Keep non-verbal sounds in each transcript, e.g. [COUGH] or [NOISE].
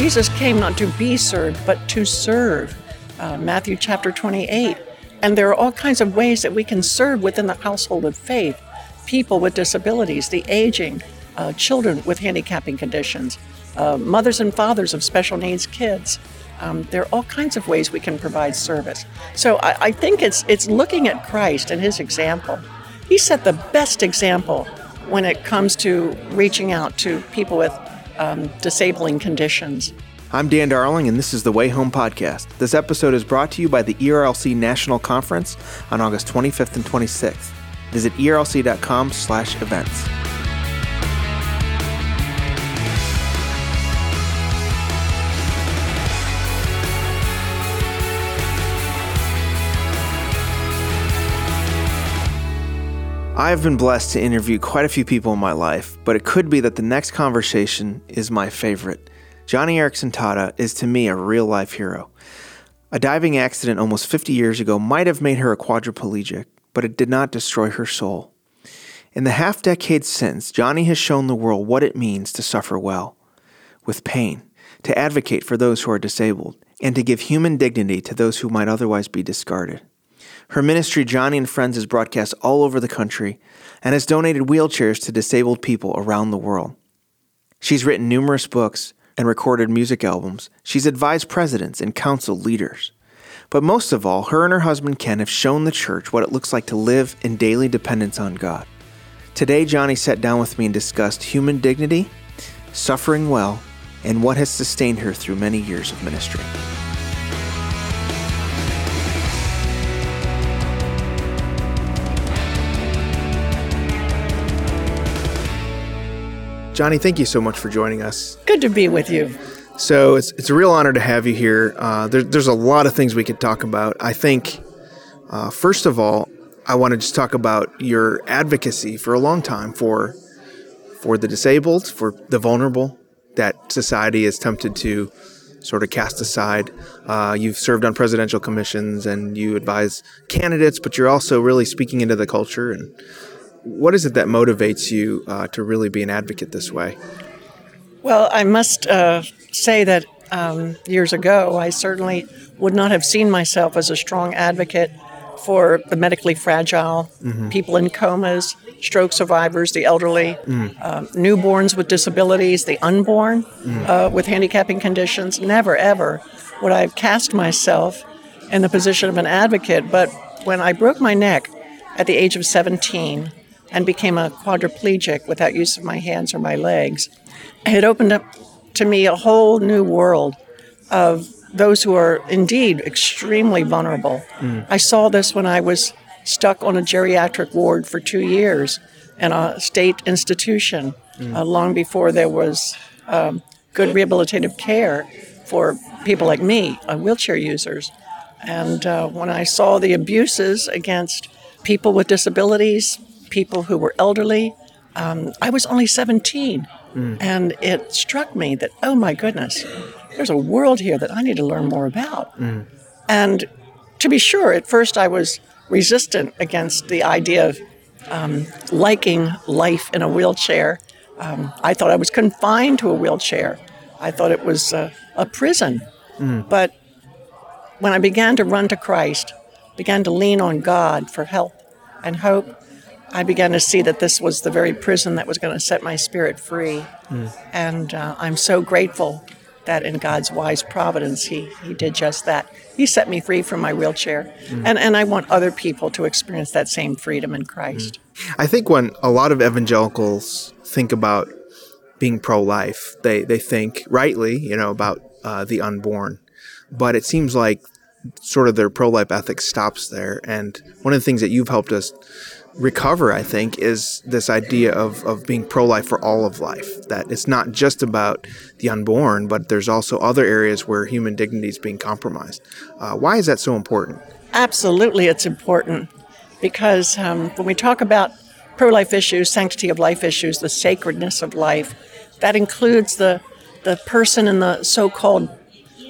Jesus came not to be served, but to serve. Uh, Matthew chapter 28. And there are all kinds of ways that we can serve within the household of faith people with disabilities, the aging, uh, children with handicapping conditions, uh, mothers and fathers of special needs kids. Um, there are all kinds of ways we can provide service. So I, I think it's it's looking at Christ and His example. He set the best example when it comes to reaching out to people with um, disabling conditions. I'm Dan Darling, and this is the Way Home Podcast. This episode is brought to you by the ERLC National Conference on August 25th and 26th. Visit erlc.com slash events. I have been blessed to interview quite a few people in my life, but it could be that the next conversation is my favorite. Joni Eareckson Tada is to me a real life hero. A diving accident almost 50 years ago might have made her a quadriplegic, but it did not destroy her soul. In the half decade since, Joni has shown the world what it means to suffer well, with pain, to advocate for those who are disabled, and to give human dignity to those who might otherwise be discarded. Her ministry, Joni and Friends, is broadcast all over the country and has donated wheelchairs to disabled people around the world. She's written numerous books and recorded music albums. She's advised presidents and counseled leaders. But most of all, her and her husband Ken have shown the church what it looks like to live in daily dependence on God. Today, Joni sat down with me and discussed human dignity, suffering well, and what has sustained her through many years of ministry. Joni, thank you so much for joining us. Good to be with you. So it's, it's a real honor to have you here. Uh, there, there's a lot of things we could talk about. I think, uh, first of all, I want to just talk about your advocacy for a long time for for the disabled, for the vulnerable that society is tempted to sort of cast aside. Uh, you've served on presidential commissions and you advise candidates, but you're also really speaking into the culture and what is it that motivates you uh, to really be an advocate this way? Well, I must uh, say that um, years ago, I certainly would not have seen myself as a strong advocate for the medically fragile, mm-hmm. people in comas, stroke survivors, the elderly, mm. uh, newborns with disabilities, the unborn mm. uh, with handicapping conditions. Never, ever would I have cast myself in the position of an advocate. But when I broke my neck at the age of 17, and became a quadriplegic without use of my hands or my legs, it opened up to me a whole new world of those who are indeed extremely vulnerable. Mm. I saw this when I was stuck on a geriatric ward for two years in a state institution, mm. uh, long before there was um, good rehabilitative care for people like me, uh, wheelchair users. And uh, when I saw the abuses against people with disabilities, people who were elderly. Um, I was only 17, mm. and it struck me that, oh my goodness, there's a world here that I need to learn more about. Mm. And to be sure, at first I was resistant against the idea of um, liking life in a wheelchair. Um, I thought I was confined to a wheelchair. I thought it was a, a prison. Mm. But when I began to run to Christ, began to lean on God for help and hope, I began to see that this was the very prison that was going to set my spirit free. Mm. And uh, I'm so grateful that in God's wise providence, he, he did just that. He set me free from my wheelchair. Mm. And, and I want other people to experience that same freedom in Christ. Mm. I think when a lot of evangelicals think about being pro life, they, they think rightly, you know, about uh, the unborn. But it seems like sort of their pro life ethic stops there. And one of the things that you've helped us recover, I think, is this idea of, of being pro life for all of life. That it's not just about the unborn, but there's also other areas where human dignity is being compromised. Uh, why is that so important? Absolutely, it's important because um, when we talk about pro life issues, sanctity of life issues, the sacredness of life, that includes the, the person in the so called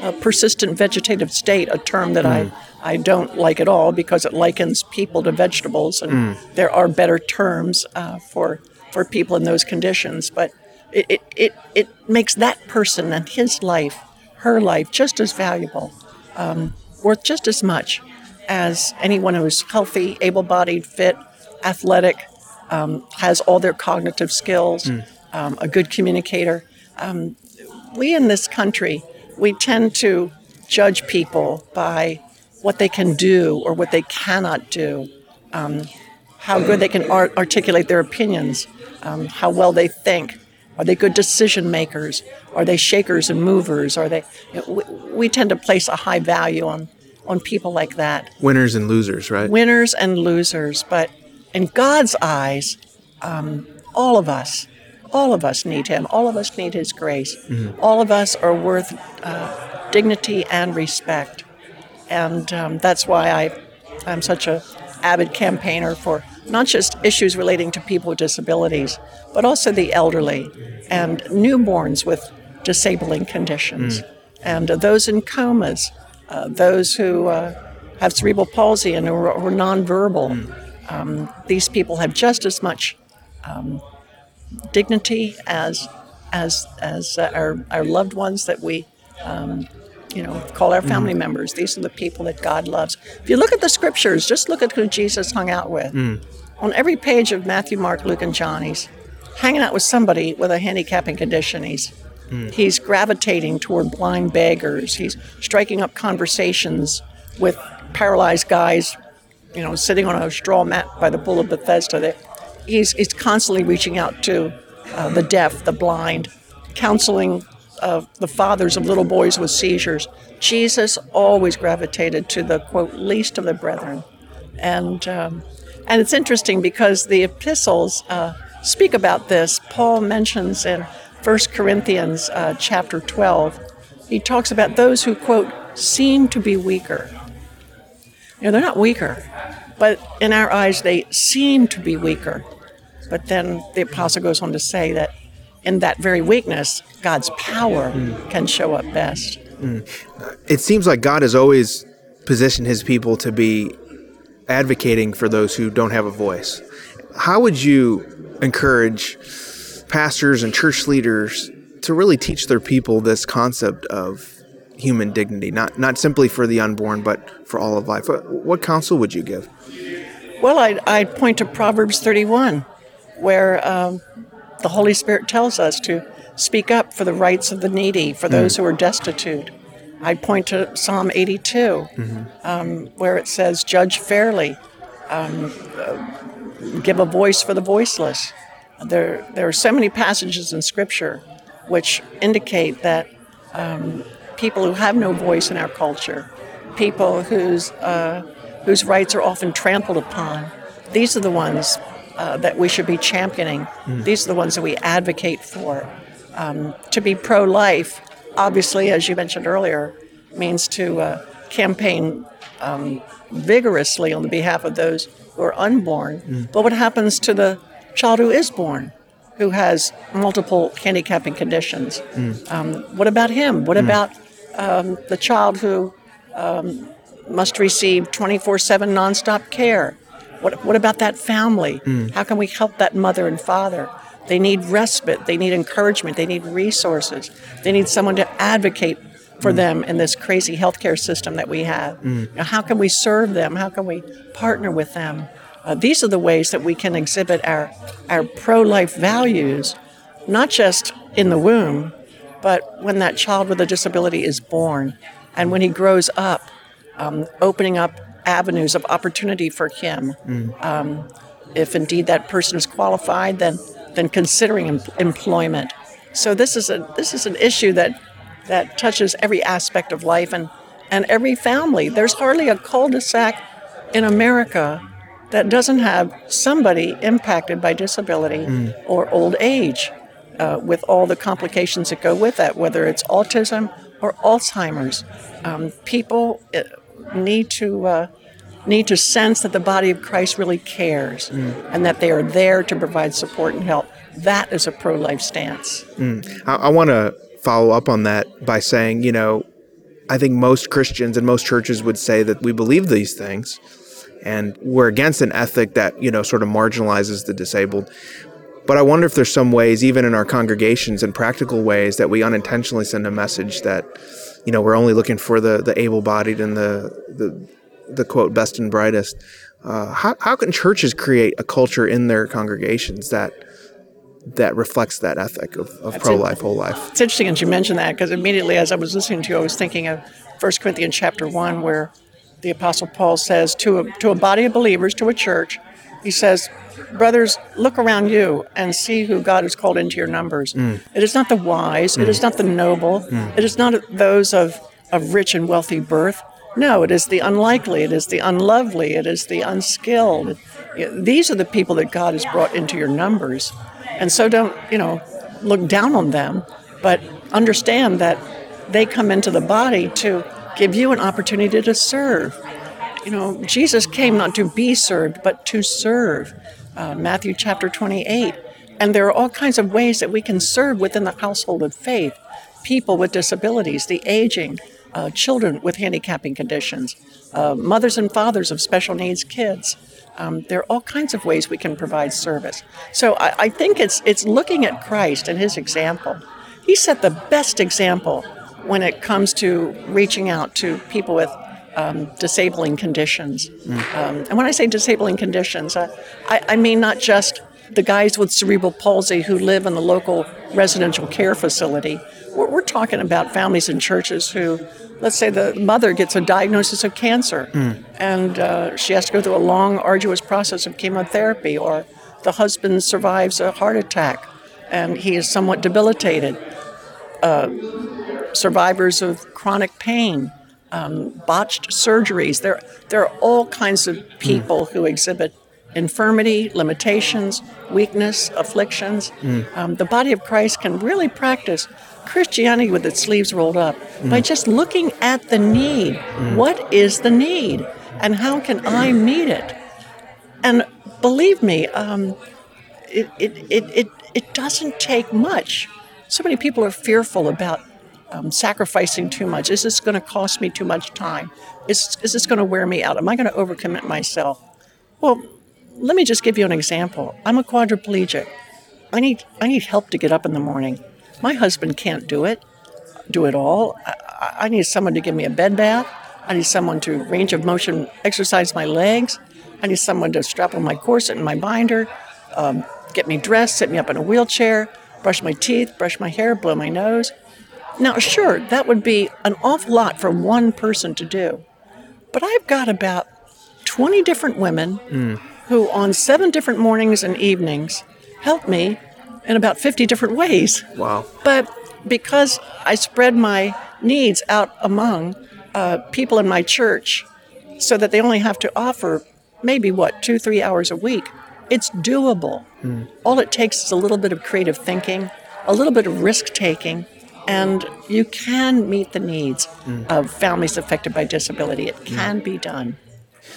uh, persistent vegetative state, a term that mm. I I don't like at all because it likens people to vegetables, and mm. there are better terms uh, for for people in those conditions. But it, it, it, it makes that person and his life, her life, just as valuable, um, worth just as much as anyone who's healthy, able bodied, fit, athletic, um, has all their cognitive skills, mm. um, a good communicator. Um, we in this country, we tend to judge people by what they can do or what they cannot do, um, how good they can art- articulate their opinions, um, how well they think. Are they good decision makers? Are they shakers and movers? Are they? You know, we, we tend to place a high value on on people like that. Winners and losers, right? Winners and losers. But in God's eyes, um, all of us, all of us need Him. All of us need His grace. Mm-hmm. All of us are worth uh, dignity and respect. And um, that's why I, I'm such a avid campaigner for not just issues relating to people with disabilities, but also the elderly and newborns with disabling conditions, mm. and uh, those in comas, uh, those who uh, have cerebral palsy and are, are nonverbal. Mm. Um, these people have just as much um, dignity as as as uh, our our loved ones that we um, you know, call our family mm. members. These are the people that God loves. If you look at the scriptures, just look at who Jesus hung out with. Mm. On every page of Matthew, Mark, Luke, and John, he's hanging out with somebody with a handicapping condition. He's mm. he's gravitating toward blind beggars. He's striking up conversations with paralyzed guys, you know, sitting on a straw mat by the pool of Bethesda. He's he's constantly reaching out to uh, the deaf, the blind, counseling of the fathers of little boys with seizures, Jesus always gravitated to the quote least of the brethren, and um, and it's interesting because the epistles uh, speak about this. Paul mentions in 1 Corinthians uh, chapter 12, he talks about those who quote seem to be weaker. You know, they're not weaker, but in our eyes they seem to be weaker. But then the apostle goes on to say that in that very weakness, God's power mm. can show up best. Mm. It seems like God has always positioned his people to be advocating for those who don't have a voice. How would you encourage pastors and church leaders to really teach their people this concept of human dignity, not not simply for the unborn, but for all of life? What, what counsel would you give? Well, I'd, I'd point to Proverbs 31, where um, the Holy Spirit tells us to speak up for the rights of the needy, for those mm. who are destitute. I point to Psalm 82, mm-hmm. um, where it says, Judge fairly, um, uh, give a voice for the voiceless. There, there are so many passages in Scripture which indicate that um, people who have no voice in our culture, people whose, uh, whose rights are often trampled upon, these are the ones uh, that we should be championing. Mm. These are the ones that we advocate for. Um, to be pro life, obviously, as you mentioned earlier, means to uh, campaign um, vigorously on the behalf of those who are unborn. Mm. But what happens to the child who is born? Who has multiple handicapping conditions? Mm. Um, what about him? What mm. about um, the child who um, must receive 24 7 nonstop care? What, what about that family? Mm. How can we help that mother and father? They need respite, they need encouragement, they need resources, they need someone to advocate for mm. them in this crazy healthcare system that we have. Mm. Now, how can we serve them? How can we partner with them? Uh, these are the ways that we can exhibit our, our pro life values, not just in the womb, but when that child with a disability is born and when he grows up, um, opening up avenues of opportunity for him. Mm. Um, if indeed that person is qualified, then then considering em- employment. So this is a this is an issue that that touches every aspect of life and and every family. There's hardly a cul-de-sac in America that doesn't have somebody impacted by disability mm. or old age, uh, with all the complications that go with that, whether it's autism or Alzheimer's. Um, people uh, need to uh, need to sense that the body of Christ really cares mm. and that they are there to provide support and help. That is a pro life stance. Mm. I, I want to follow up on that by saying, you know, I think most Christians and most churches would say that we believe these things and we're against an ethic that, you know, sort of marginalizes the disabled. But I wonder if there's some ways, even in our congregations and practical ways, that we unintentionally send a message that, you know, we're only looking for the, the able bodied and the, the, the quote, best and brightest. Uh, how, how can churches create a culture in their congregations that that reflects that ethic of, of pro life, whole life? It's interesting that you mentioned that because immediately as I was listening to you, I was thinking of 1 Corinthians chapter 1, where the Apostle Paul says to a, to a body of believers, to a church, he says, Brothers, look around you and see who God has called into your numbers. Mm. It is not the wise, mm. it is not the noble, mm. it is not those of, of rich and wealthy birth. No, it is the unlikely, it is the unlovely, it is the unskilled. These are the people that God has brought into your numbers. And so don't, you know, look down on them, but understand that they come into the body to give you an opportunity to serve. You know, Jesus came not to be served, but to serve. Uh, Matthew chapter 28. And there are all kinds of ways that we can serve within the household of faith people with disabilities, the aging, uh, children with handicapping conditions, uh, mothers and fathers of special needs kids. Um, there are all kinds of ways we can provide service. So I, I think it's it's looking at Christ and His example. He set the best example when it comes to reaching out to people with um, disabling conditions. Mm. Um, and when I say disabling conditions, uh, I, I mean not just the guys with cerebral palsy who live in the local residential care facility. We're, we're talking about families and churches who let's say the mother gets a diagnosis of cancer mm. and uh, she has to go through a long, arduous process of chemotherapy, or the husband survives a heart attack and he is somewhat debilitated. Uh, survivors of chronic pain, um, botched surgeries. There, there are all kinds of people mm. who exhibit infirmity, limitations, weakness, afflictions. Mm. Um, the body of Christ can really practice Christianity with its sleeves rolled up mm. by just looking at the need. Mm. What is the need? And how can I meet it? And believe me, um, it, it, it, it, it doesn't take much. So many people are fearful about um, sacrificing too much. Is this going to cost me too much time? Is, is this going to wear me out? Am I going to overcommit myself? Well, let me just give you an example. I'm a quadriplegic. I need, I need help to get up in the morning. My husband can't do it, do it all. I, I need someone to give me a bed bath. I need someone to range of motion exercise my legs. I need someone to strap on my corset and my binder, um, get me dressed, sit me up in a wheelchair, brush my teeth, brush my hair, blow my nose. Now, sure, that would be an awful lot for one person to do. But I've got about 20 different women mm. who, on seven different mornings and evenings, help me in about 50 different ways. Wow. But because I spread my needs out among uh, people in my church so that they only have to offer maybe what, two, three hours a week, it's doable. Mm. All it takes is a little bit of creative thinking, a little bit of risk taking, and you can meet the needs mm. of families affected by disability. It can mm. be done.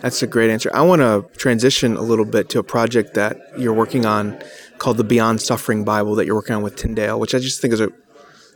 That's a great answer. I want to transition a little bit to a project that you're working on called the Beyond Suffering Bible that you're working on with Tyndale, which I just think is a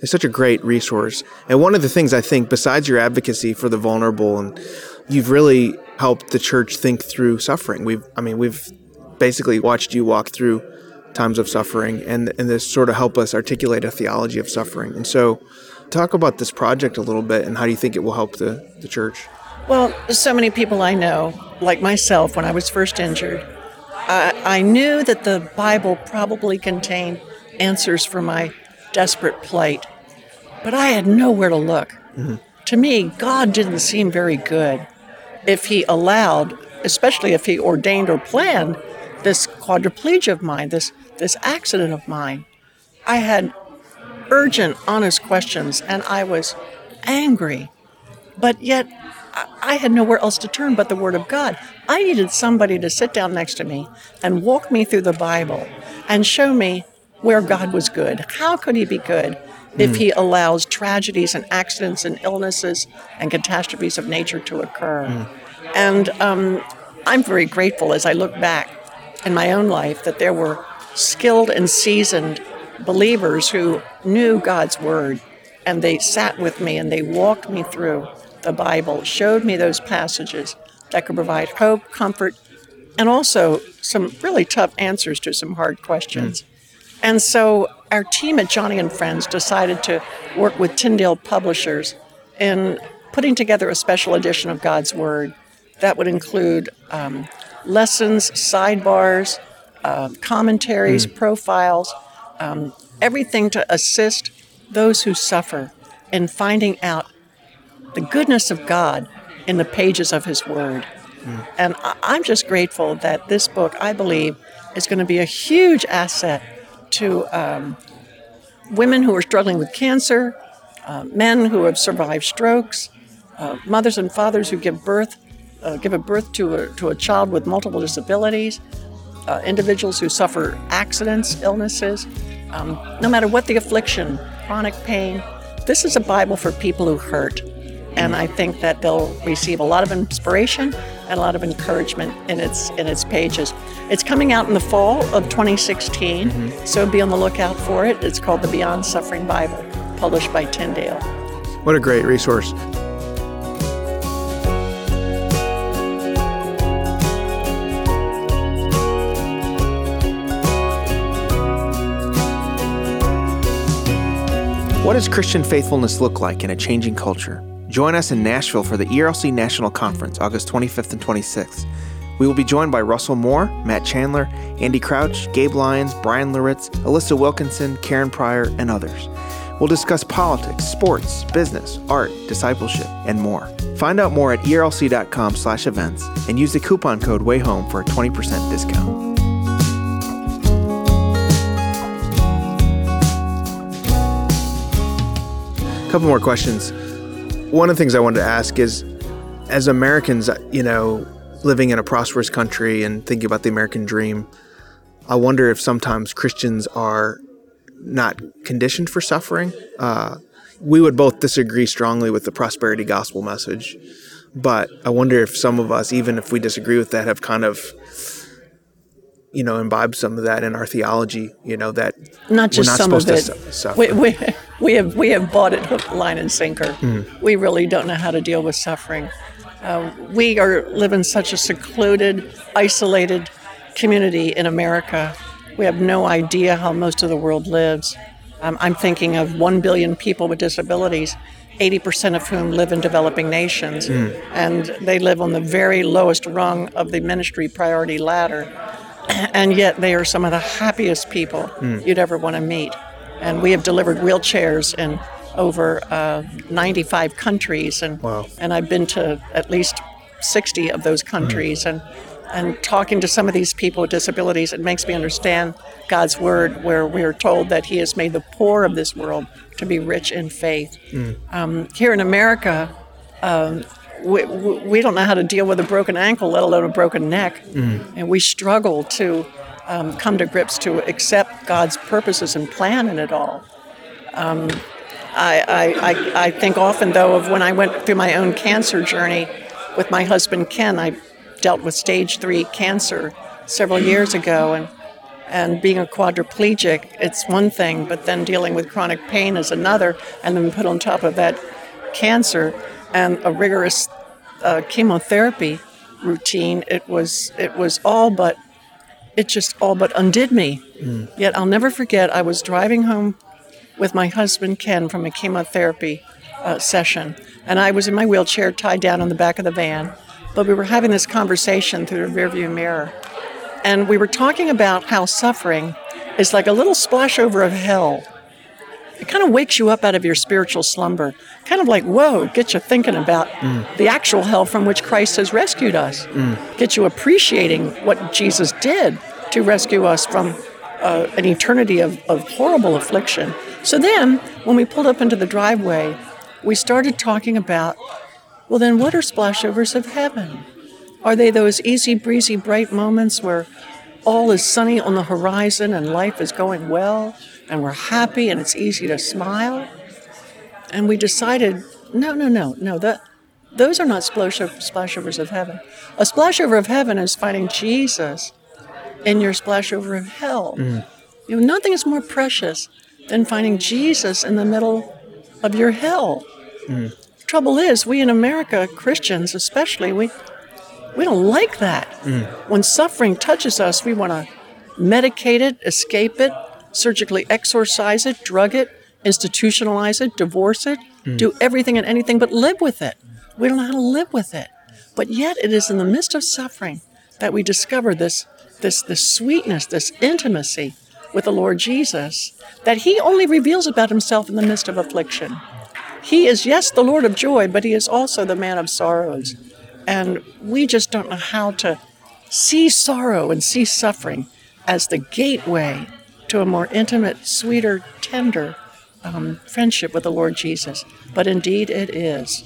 is such a great resource. And one of the things I think, besides your advocacy for the vulnerable, and you've really helped the church think through suffering. We've, I mean, we've basically watched you walk through times of suffering, and and this sort of help us articulate a theology of suffering. And so, talk about this project a little bit, and how do you think it will help the the church? Well, so many people I know, like myself, when I was first injured, I, I knew that the Bible probably contained answers for my desperate plight, but I had nowhere to look. Mm-hmm. To me, God didn't seem very good if He allowed, especially if He ordained or planned, this quadriplegia of mine, this, this accident of mine. I had urgent, honest questions, and I was angry. But yet, I had nowhere else to turn but the Word of God. I needed somebody to sit down next to me and walk me through the Bible and show me where God was good. How could He be good if He allows tragedies and accidents and illnesses and catastrophes of nature to occur? Mm. And um, I'm very grateful as I look back in my own life that there were skilled and seasoned believers who knew God's Word and they sat with me and they walked me through the Bible, showed me those passages that could provide hope, comfort, and also some really tough answers to some hard questions. Mm. And so our team at Joni and Friends decided to work with Tyndale Publishers in putting together a special edition of God's Word that would include um, lessons, sidebars, uh, commentaries, mm. profiles, um, everything to assist those who suffer in finding out the goodness of God in the pages of His Word. Mm. And I'm just grateful that this book, I believe, is going to be a huge asset to um, women who are struggling with cancer, uh, men who have survived strokes, uh, mothers and fathers who give birth, uh, give a birth to a, to a child with multiple disabilities, uh, individuals who suffer accidents, illnesses, um, no matter what the affliction, chronic pain. This is a Bible for people who hurt. And I think that they'll receive a lot of inspiration and a lot of encouragement in its in its pages. It's coming out in the fall of 2016, mm-hmm. so be on the lookout for it. It's called the Beyond Suffering Bible, published by Tyndale. What a great resource. Does Christian faithfulness look like in a changing culture? Join us in Nashville for the ERLC National Conference, August 25th and 26th. We will be joined by Russell Moore, Matt Chandler, Andy Crouch, Gabe Lyons, Bryan Loritts, Alissa Wilkinson, Karen Prior, and others. We'll discuss politics, sports, business, art, discipleship, and more. Find out more at erlc.com slash events and use the coupon code WAYHOME for a 20% discount. A couple more questions. One of the things I wanted to ask is, as Americans, you know, living in a prosperous country and thinking about the American dream, I wonder if sometimes Christians are not conditioned for suffering. Uh, we would both disagree strongly with the prosperity gospel message, but I wonder if some of us, even if we disagree with that, have kind of you know, imbibed some of that in our theology. You know that not just not some of it. Su- we, we, we have we have bought it hook, line, and sinker. Mm. We really don't know how to deal with suffering. Uh, we are live in such a secluded, isolated community in America. We have no idea how most of the world lives. Um, I'm thinking of one billion people with disabilities, 80% of whom live in developing nations, mm. and they live on the very lowest rung of the ministry priority ladder. [CLEARS THROAT] And yet, they are some of the happiest people mm. you'd ever want to meet. And we have delivered wheelchairs in over uh, 95 countries, and wow. and I've been to at least 60 of those countries, mm. and and talking to some of these people with disabilities, it makes me understand God's word, where we are told that He has made the poor of this world to be rich in faith. Mm. Um, here in America. Um, we, we don't know how to deal with a broken ankle, let alone a broken neck. Mm. And we struggle to um, come to grips to accept God's purposes and plan in it all. Um, I, I, I think often, though, of when I went through my own cancer journey with my husband Ken. I dealt with stage three cancer several years ago, and and being a quadriplegic, it's one thing, but then dealing with chronic pain is another, and then put on top of that cancer and a rigorous uh, chemotherapy routine. It was it was all but it just all but undid me. Mm. Yet I'll never forget. I was driving home with my husband Ken from a chemotherapy uh, session, and I was in my wheelchair tied down in the back of the van. But we were having this conversation through the rearview mirror, and we were talking about how suffering is like a little splashover of hell. It kind of wakes you up out of your spiritual slumber, kind of like, whoa, get you thinking about mm. the actual hell from which Christ has rescued us, mm. get you appreciating what Jesus did to rescue us from uh, an eternity of, of horrible affliction. So then, when we pulled up into the driveway, we started talking about well, then what are splashovers of heaven? Are they those easy breezy, bright moments where all is sunny on the horizon and life is going well and we're happy and it's easy to smile? And we decided no, no, no, no, that, those are not splashovers of heaven. A splashover of heaven is finding Jesus in your splashover of hell. Mm. You know, nothing is more precious than finding Jesus in the middle of your hell. Mm. Trouble is, we in America, Christians especially, we we don't like that. Mm. When suffering touches us, we want to medicate it, escape it, surgically exorcise it, drug it, institutionalize it, divorce it, do mm. everything and anything but live with it. We don't know how to live with it. But yet it is in the midst of suffering that we discover this this this sweetness, this intimacy with the Lord Jesus that he only reveals about himself in the midst of affliction. He is yes the Lord of joy, but he is also the man of sorrows. And we just don't know how to see sorrow and see suffering as the gateway to a more intimate, sweeter, tender um, friendship with the Lord Jesus. But indeed, it is.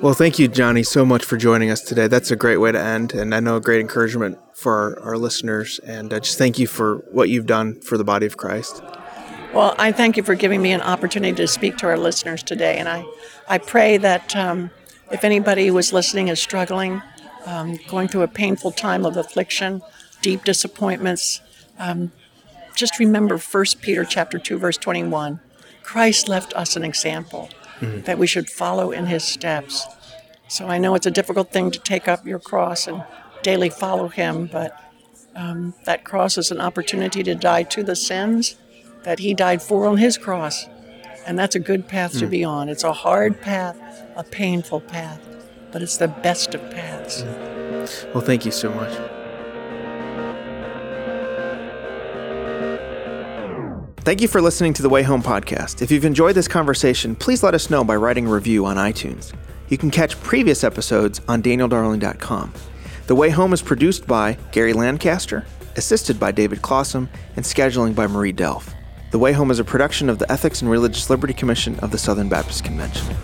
Well, thank you, Joni, so much for joining us today. That's a great way to end, and I know a great encouragement for our, our listeners. And uh, just thank you for what you've done for the body of Christ. Well, I thank you for giving me an opportunity to speak to our listeners today, and I, I pray that um, if anybody who is listening is struggling, um, going through a painful time of affliction, deep disappointments, um, just remember 1 Peter chapter 2, verse 21. Christ left us an example mm-hmm. that we should follow in his steps. So I know it's a difficult thing to take up your cross and daily follow him, but um, that cross is an opportunity to die to the sins that he died for on his cross. And that's a good path mm. to be on. It's a hard path, a painful path, but it's the best of paths. Mm. Well, thank you so much. Thank you for listening to the Way Home podcast. If you've enjoyed this conversation, please let us know by writing a review on iTunes. You can catch previous episodes on danieldarling.com. The Way Home is produced by Gary Lancaster, assisted by David Klossum, and scheduling by Marie Delph. The Way Home is a production of the Ethics and Religious Liberty Commission of the Southern Baptist Convention.